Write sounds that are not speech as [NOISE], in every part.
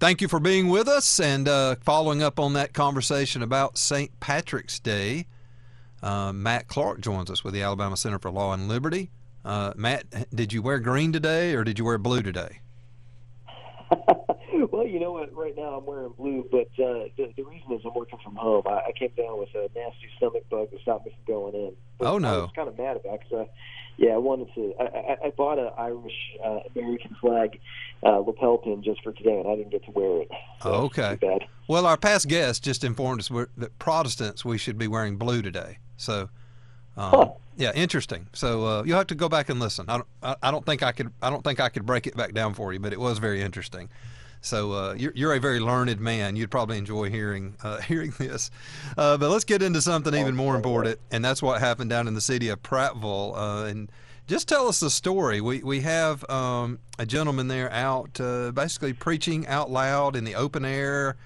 thank you for being with us and uh, following up on that conversation about St. Patrick's Day. Uh, Matt Clark joins us with the Alabama Center for Law and Liberty. Uh, Matt, did you wear green today or did you wear blue today? [LAUGHS] well, you know what? Right now I'm wearing blue, but uh, the, the reason is I'm working from home. I, I came down with a nasty stomach bug that stopped me from going in. But oh no! I was kind of mad about because yeah, I wanted to. I, I, I bought an Irish uh, American flag uh, lapel pin just for today, and I didn't get to wear it. So oh, okay. Well, our past guest just informed us that Protestants we should be wearing blue today. So. Um, huh. Yeah, interesting. So uh, you'll have to go back and listen. I don't, I, I don't think I could. I don't think I could break it back down for you, but it was very interesting. So uh, you're, you're, a very learned man. You'd probably enjoy hearing uh, [LAUGHS] hearing this. Uh, but let's get into something even more important, and that's what happened down in the city of Prattville. Uh, and just tell us the story. We we have um, a gentleman there out uh, basically preaching out loud in the open air,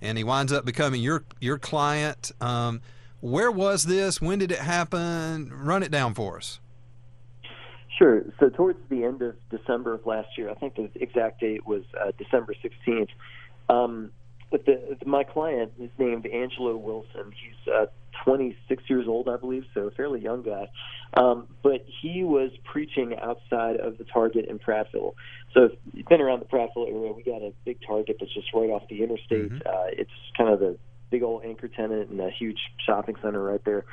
and he winds up becoming your your client. Um, where was this? When did it happen? Run it down for us. Sure. So towards the end of December of last year, I think the exact date was uh, December 16th. Um, but the, my client is named Angelo Wilson. He's uh, 26 years old, I believe, so a fairly young guy. Um, but he was preaching outside of the Target in Prattville. So if you've been around the Prattville area, we got a big Target that's just right off the interstate. Mm-hmm. Uh, it's kind of the big old anchor tenant and a huge shopping center right there.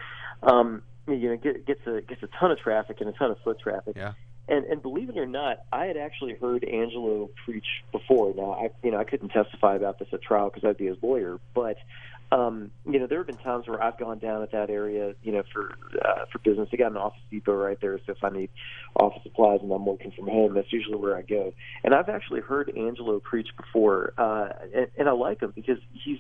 Um, you know get, gets a gets a ton of traffic and a ton of foot traffic. Yeah. And and believe it or not, I had actually heard Angelo preach before. Now I you know I couldn't testify about this at trial because I'd be his lawyer, but um, you know there have been times where I've gone down at that area, you know, for uh, for business. They got an office depot right there, so if I need office supplies and I'm working from home, that's usually where I go. And I've actually heard Angelo preach before, uh, and, and I like him because he's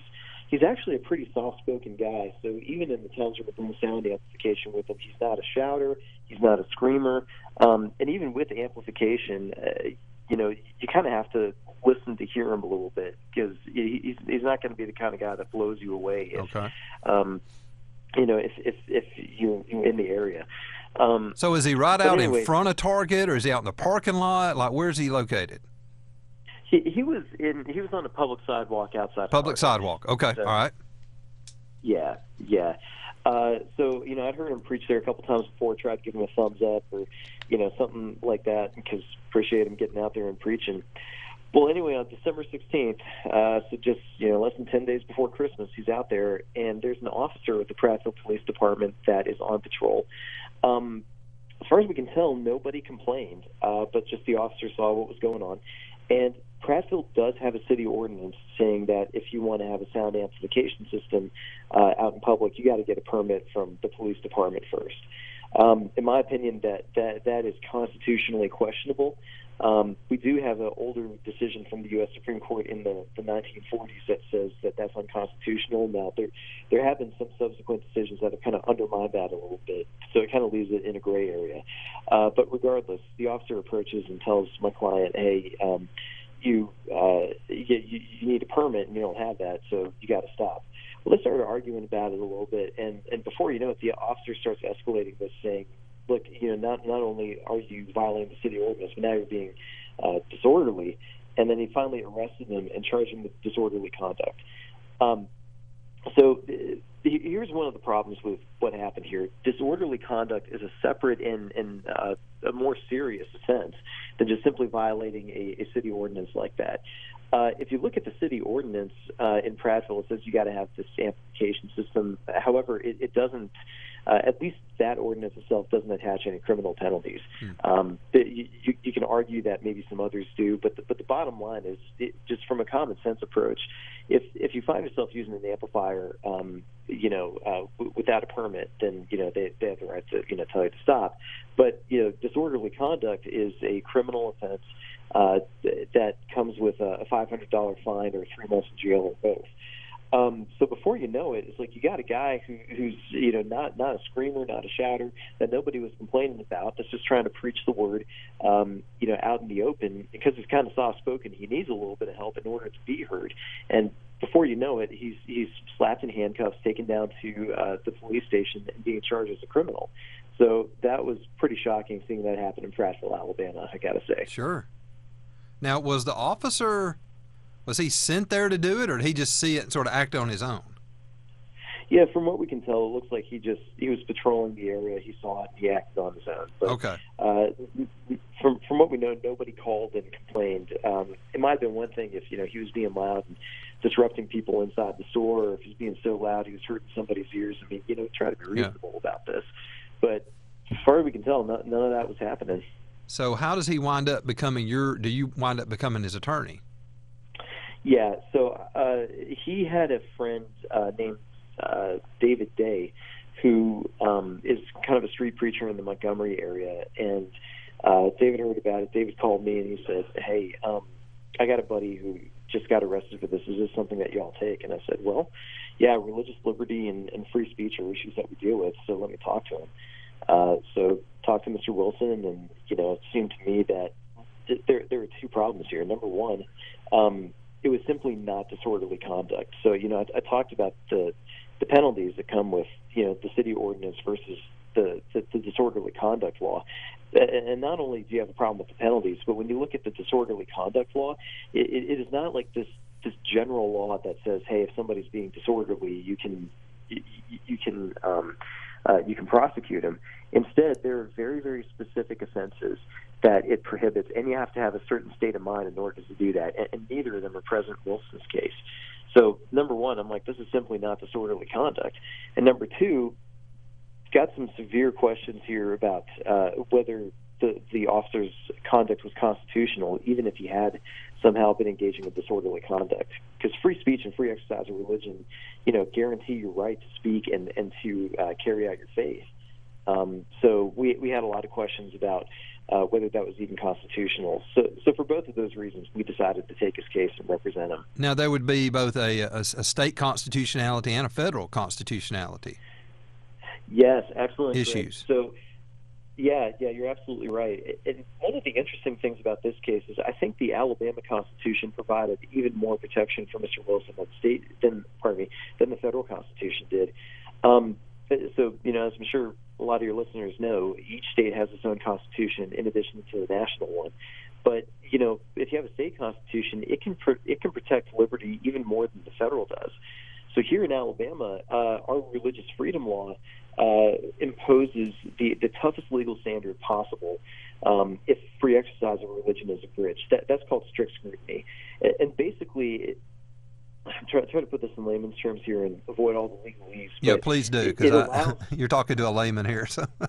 he's actually a pretty soft-spoken guy. So even in the times we bring sound amplification with him, he's not a shouter, he's not a screamer, um, and even with amplification, uh, you know, you kind of have to listen to hear him a little bit because he's he's not going to be the kind of guy that blows you away. If, okay. Um, you know, if if if you you're in the area. Um, so is he right out anyway, in front of Target, or is he out in the parking lot? Like, where's he located? He he was in he was on the public sidewalk outside. Public sidewalk. Okay. So, All right. Yeah, yeah. Uh, so you know, I'd heard him preach there a couple times before. Tried to give him a thumbs up or you know something like that because appreciate him getting out there and preaching. Well, anyway, on December 16th, uh, so just you know less than 10 days before Christmas, he's out there, and there's an officer with the Prattville Police Department that is on patrol. Um, as far as we can tell, nobody complained, uh, but just the officer saw what was going on. And Prattville does have a city ordinance saying that if you want to have a sound amplification system uh, out in public, you got to get a permit from the police department first. Um, in my opinion, that that that is constitutionally questionable. Um, we do have an older decision from the U.S. Supreme Court in the, the 1940s that says that that's unconstitutional. Now there there have been some subsequent decisions that have kind of undermined that a little bit, so it kind of leaves it in a gray area. Uh, but regardless, the officer approaches and tells my client, "Hey." Um, you, uh, you you need a permit and you don't have that, so you got to stop. Well, they started arguing about it a little bit, and and before you know it, the officer starts escalating this, saying, "Look, you know, not not only are you violating the city ordinance, but now you're being uh, disorderly." And then he finally arrested him and charged him with disorderly conduct. Um, so uh, here's one of the problems with what happened here. Disorderly conduct is a separate and, and uh, a more serious offense than just simply violating a, a city ordinance like that. Uh, if you look at the city ordinance uh, in Prattville, it says you got to have this amplification system. However, it, it doesn't. Uh, at least that ordinance itself doesn't attach any criminal penalties. Hmm. Um, you, you, you can argue that maybe some others do, but the, but the bottom line is, it, just from a common sense approach, if if you find yourself using an amplifier, um, you know, uh, w- without a permit, then you know they, they have the right to you know tell you to stop. But you know, disorderly conduct is a criminal offense uh, th- that comes with a, a $500 fine or three months in jail or both. Um, so before you know it, it's like you got a guy who, who's you know not not a screamer, not a shouter that nobody was complaining about. That's just trying to preach the word, um, you know, out in the open because he's kind of soft spoken. He needs a little bit of help in order to be heard. And before you know it, he's he's slapped in handcuffs, taken down to uh, the police station, and being charged as a criminal. So that was pretty shocking seeing that happen in Prattville, Alabama. I got to say. Sure. Now, was the officer Was he sent there to do it, or did he just see it and sort of act on his own? Yeah, from what we can tell, it looks like he just he was patrolling the area. He saw it. He acted on his own. But, okay. Uh, from from what we know, nobody called and complained. Um, it might have been one thing if you know he was being loud and disrupting people inside the store, or if he's being so loud he was hurting somebody's ears. I mean, you know, try to be reasonable yeah. about this. But as far as we can tell, none, none of that was happening. So how does he wind up becoming your? Do you wind up becoming his attorney? Yeah. So uh, he had a friend uh, named uh, David Day, who um, is kind of a street preacher in the Montgomery area, and uh, David heard about it. David called me and he said, "Hey, um, I got a buddy who just got arrested for this. Is this something that y'all take?" And I said, "Well, yeah, religious liberty and, and free speech are issues that we deal with. So let me talk to him." Uh, so talked to Mr. Wilson, and you know, it seemed to me that th- there there are two problems here. Number one, um, it was simply not disorderly conduct. So you know, I, I talked about the the penalties that come with you know the city ordinance versus the, the, the disorderly conduct law. And not only do you have a problem with the penalties, but when you look at the disorderly conduct law, it, it is not like this this general law that says, hey, if somebody's being disorderly, you can you, can um, uh, you can prosecute him. Instead, there are very very specific offenses that it prohibits, and you have to have a certain state of mind in order to do that. And, and neither of them are present in Wilson's case. So number one, I'm like, this is simply not disorderly conduct. And number two, got some severe questions here about uh, whether the the officer's conduct was constitutional, even if he had somehow been engaging in disorderly conduct. Because free speech and free exercise of religion, you know, guarantee your right to speak and and to uh, carry out your faith. Um, so we we had a lot of questions about uh, whether that was even constitutional. So, so for both of those reasons, we decided to take his case and represent him. Now, there would be both a, a, a state constitutionality and a federal constitutionality. Yes, excellent. Issues. So, yeah, yeah, you're absolutely right. And one of the interesting things about this case is I think the Alabama Constitution provided even more protection for Mr. Wilson than state than pardon me than the federal Constitution did. Um, so, you know, as I'm sure a lot of your listeners know, each state has its own constitution in addition to the national one. But you know, if you have a state constitution, it can pro- it can protect liberty even more than the federal does. So here in Alabama, uh, our religious freedom law uh, imposes the, the toughest legal standard possible um, if free exercise of religion is abridged. That, that's called strict scrutiny. And, and basically, it, I'm trying, trying to put this in layman's terms here and avoid all the legalese. Yeah, please do, because [LAUGHS] you're talking to a layman here. So. [LAUGHS]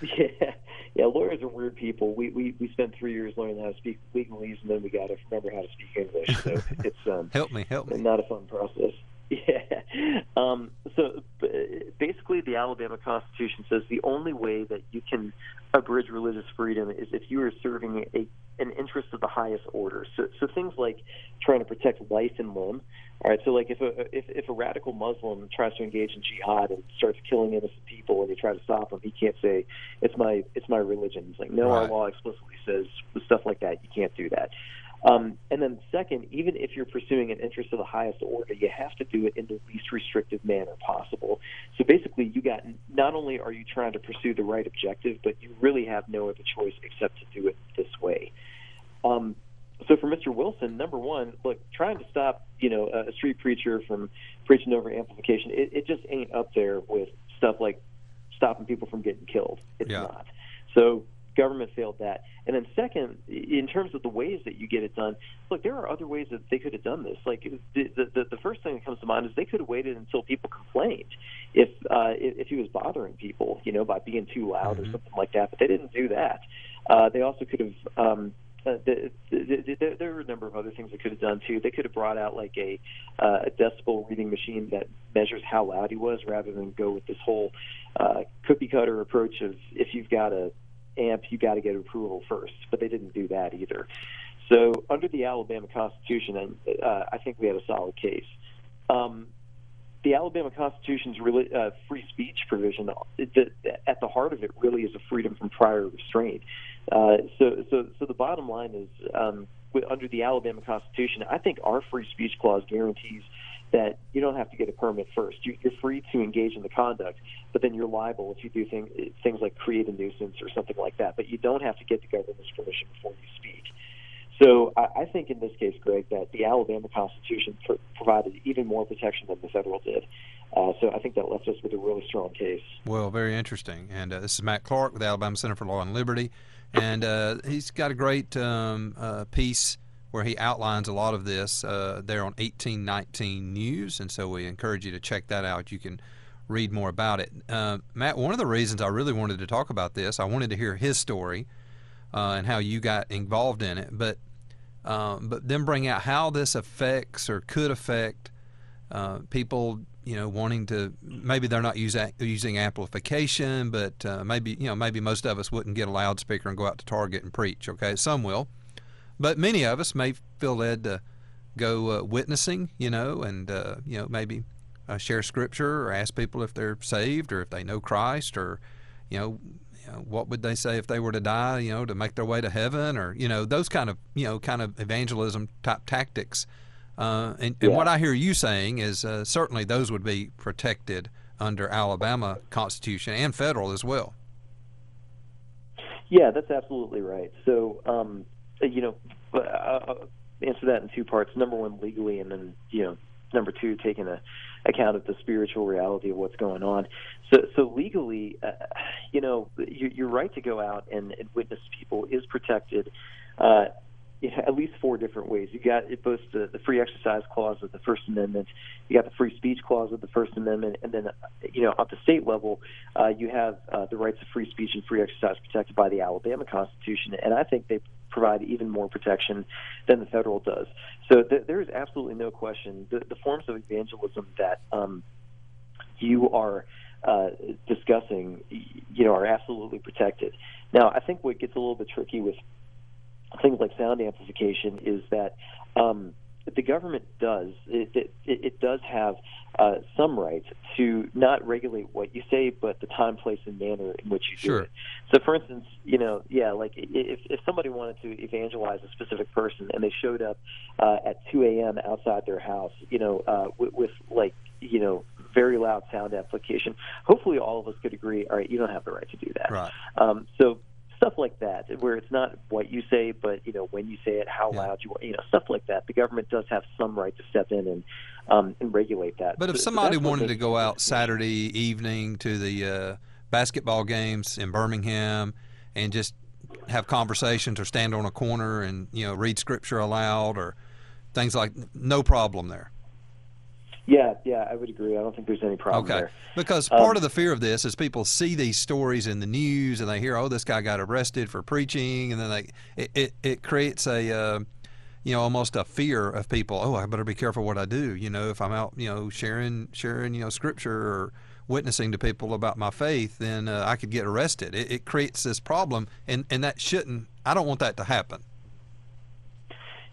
yeah, yeah. Lawyers are weird people. We we we spent three years learning how to speak legalese, and then we got to remember how to speak English. So [LAUGHS] it's um, help me, help me. Not a fun process. [LAUGHS] Yeah. Um, so basically, the Alabama Constitution says the only way that you can abridge religious freedom is if you are serving a an interest of the highest order. So, so things like trying to protect life and limb. All right, so like if a if, if a radical Muslim tries to engage in jihad and starts killing innocent people, and you try to stop him, he can't say it's my it's my religion. It's like no, right. our law explicitly says stuff like that. You can't do that. Um, and then second, even if you're pursuing an interest of the highest order, you have to do it in the least restrictive manner possible. So basically, you got not only are you trying to pursue the right objective, but you really have no other choice except to do it this way. Um, so for Mr. Wilson, number one, look, trying to stop you know a street preacher from preaching over amplification, it, it just ain't up there with stuff like stopping people from getting killed. It's yeah. not. So government failed that. And then second, in terms of the ways that you get it done, look, there are other ways that they could have done this. Like the the, the first thing that comes to mind is they could have waited until people complained if uh, if he was bothering people, you know, by being too loud mm-hmm. or something like that. But they didn't do that. Uh, they also could have. Um, uh, the, the, the, there are a number of other things they could have done too. They could have brought out like a, uh, a decibel reading machine that measures how loud he was, rather than go with this whole uh, cookie cutter approach of if you've got a amp, you got to get approval first. But they didn't do that either. So under the Alabama Constitution, and uh, I think we had a solid case. Um, the Alabama Constitution's really, uh, free speech provision, the, at the heart of it, really is a freedom from prior restraint. Uh, so, so, so the bottom line is, um, under the Alabama Constitution, I think our free speech clause guarantees that you don't have to get a permit first. You, are free to engage in the conduct, but then you're liable if you do things things like create a nuisance or something like that. But you don't have to get the government's permission before you speak. So I, I think in this case, Greg, that the Alabama Constitution pr- provided even more protection than the federal did. Uh, so I think that left us with a really strong case. Well, very interesting. And uh, this is Matt Clark with Alabama Center for Law and Liberty, and uh, he's got a great um, uh, piece where he outlines a lot of this uh, there on 1819 News, and so we encourage you to check that out. You can read more about it. Uh, Matt, one of the reasons I really wanted to talk about this, I wanted to hear his story and how you got involved in it, but um, but then bring out how this affects or could affect uh, people, you know, wanting to maybe they're not using amplification, but uh, maybe you know maybe most of us wouldn't get a loudspeaker and go out to Target and preach. Okay, some will, but many of us may feel led to go uh, witnessing, you know, and uh, you know maybe uh, share scripture or ask people if they're saved or if they know Christ or you know you know, what would they say if they were to die, you know, to make their way to heaven or, you know, those kind of, you know, kind of evangelism type tactics. Uh, and, and what I hear you saying is uh, certainly those would be protected under Alabama Constitution and federal as well. Yeah, that's absolutely right. So, um, you know, I'll answer that in two parts. Number one, legally, and then, you know, number two, taking a account of the spiritual reality of what's going on. So, so legally, uh, you know, your, your right to go out and, and witness people is protected. Uh, at least four different ways. You got it both the, the free exercise clause of the First Amendment, you got the free speech clause of the First Amendment, and then you know at the state level, uh, you have uh, the rights of free speech and free exercise protected by the Alabama Constitution, and I think they provide even more protection than the federal does. So th- there is absolutely no question the, the forms of evangelism that um, you are uh, discussing, you know, are absolutely protected. Now, I think what gets a little bit tricky with things like sound amplification is that um, the government does it, it, it does have uh, some rights to not regulate what you say, but the time, place, and manner in which you sure. do it. So, for instance, you know, yeah, like if if somebody wanted to evangelize a specific person and they showed up uh, at 2 a.m. outside their house, you know, uh, with, with like you know very loud sound application. hopefully all of us could agree. All right, you don't have the right to do that. Right. Um, so stuff like that, where it's not what you say, but you know when you say it, how Yeah. loud you you know, stuff like that. The government does have some right to step in and um, and regulate that. But if So- so somebody what wanted to go out. Saturday evening to the uh, basketball games in Birmingham and just have conversations or stand on a corner and you know read scripture aloud or things like no problem there. Yeah, yeah, I would agree. I don't think there's any problem Okay. there. Because Um, part of the fear of this is people see these stories in the news and they hear, oh, this guy got arrested for preaching, and then they it it, it creates a uh, you know almost a fear of people. Oh, I better be careful what I do. You know, if I'm out, you know, sharing sharing you know scripture or witnessing to people about my faith, then uh, I could get arrested. It, it creates this problem, and and that shouldn't. I don't want that to happen.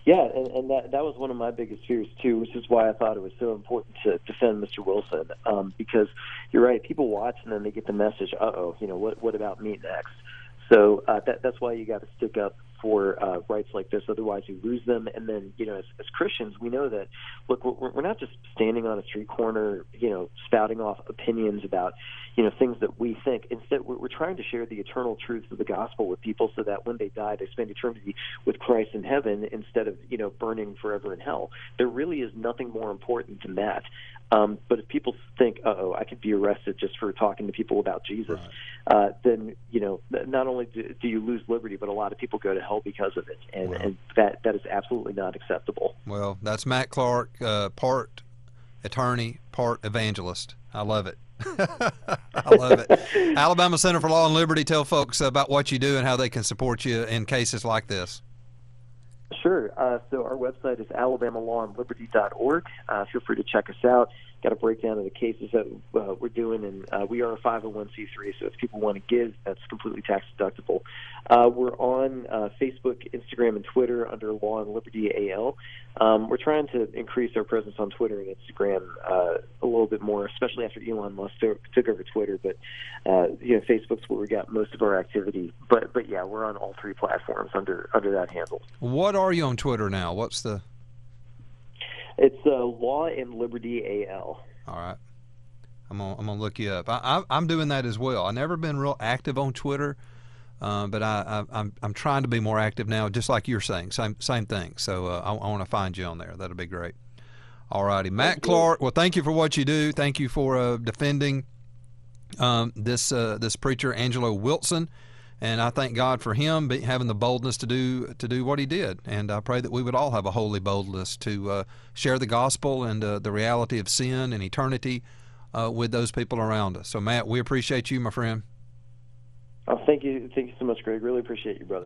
Yeah, and, and that that was one of my biggest fears too, which is why I thought it was so important to defend Mr. Wilson. Um, because you're right, people watch and then they get the message. Uh oh, you know what? What about me next? So uh, that that's why you got to stick up for uh, rights like this. Otherwise, you lose them. And then you know, as, as Christians, we know that look, we're, we're not just standing on a street corner, you know, spouting off opinions about you know things that we think. Instead, we're, we're trying to share the eternal truths of the gospel with people, so that when they die, they spend eternity with Christ in heaven instead of you know burning forever in hell. There really is nothing more important than that. Um, but if people think, "Uh oh, I could be arrested just for talking to people about Jesus," uh, then you know, not only do, do you lose liberty, but a lot of people go to hell because of it, and, Wow. and that that is absolutely not acceptable. Well, that's Matt Clark, uh, part attorney, part evangelist. I love it. [LAUGHS] I love it. [LAUGHS] Alabama Center for Law and Liberty, tell folks about what you do and how they can support you in cases like this. Sure. Uh, so our website is alabamalawandliberty.org. Uh, feel free to check us out. Got a breakdown of the cases that uh, we're doing, and uh, we are a 501c3. So if people want to give, that's completely tax deductible. Uh, we're on uh, Facebook, Instagram, and Twitter under Law and Liberty AL. Um, we're trying to increase our presence on Twitter and Instagram uh, a little bit more, especially after Elon Musk took, took over Twitter. But uh, you know, Facebook's where we got most of our activity. But but yeah, we're on all three platforms under under that handle. What are you on Twitter now? What's the. It's uh, Law and Liberty AL. All right. I'm gonna, I'm gonna look you up. I, I'm doing that as well. I've never been real active on Twitter, Uh, but I, I, am I'm, I'm trying to be more active now, just like you're saying. Same same thing. So uh, I, I want to find you on there. That'll be great. All righty, Matt Clark. Well, thank you for what you do. Thank you for uh, defending um, this uh, this preacher Angelo Wilson, and I thank God for him having the boldness to do to do what he did. And I pray that we would all have a holy boldness to uh, share the gospel and uh, the reality of sin and eternity with those people around us. So, Matt, we appreciate you, my friend. Oh, thank you, thank you so much, Greg. Really appreciate you, brother.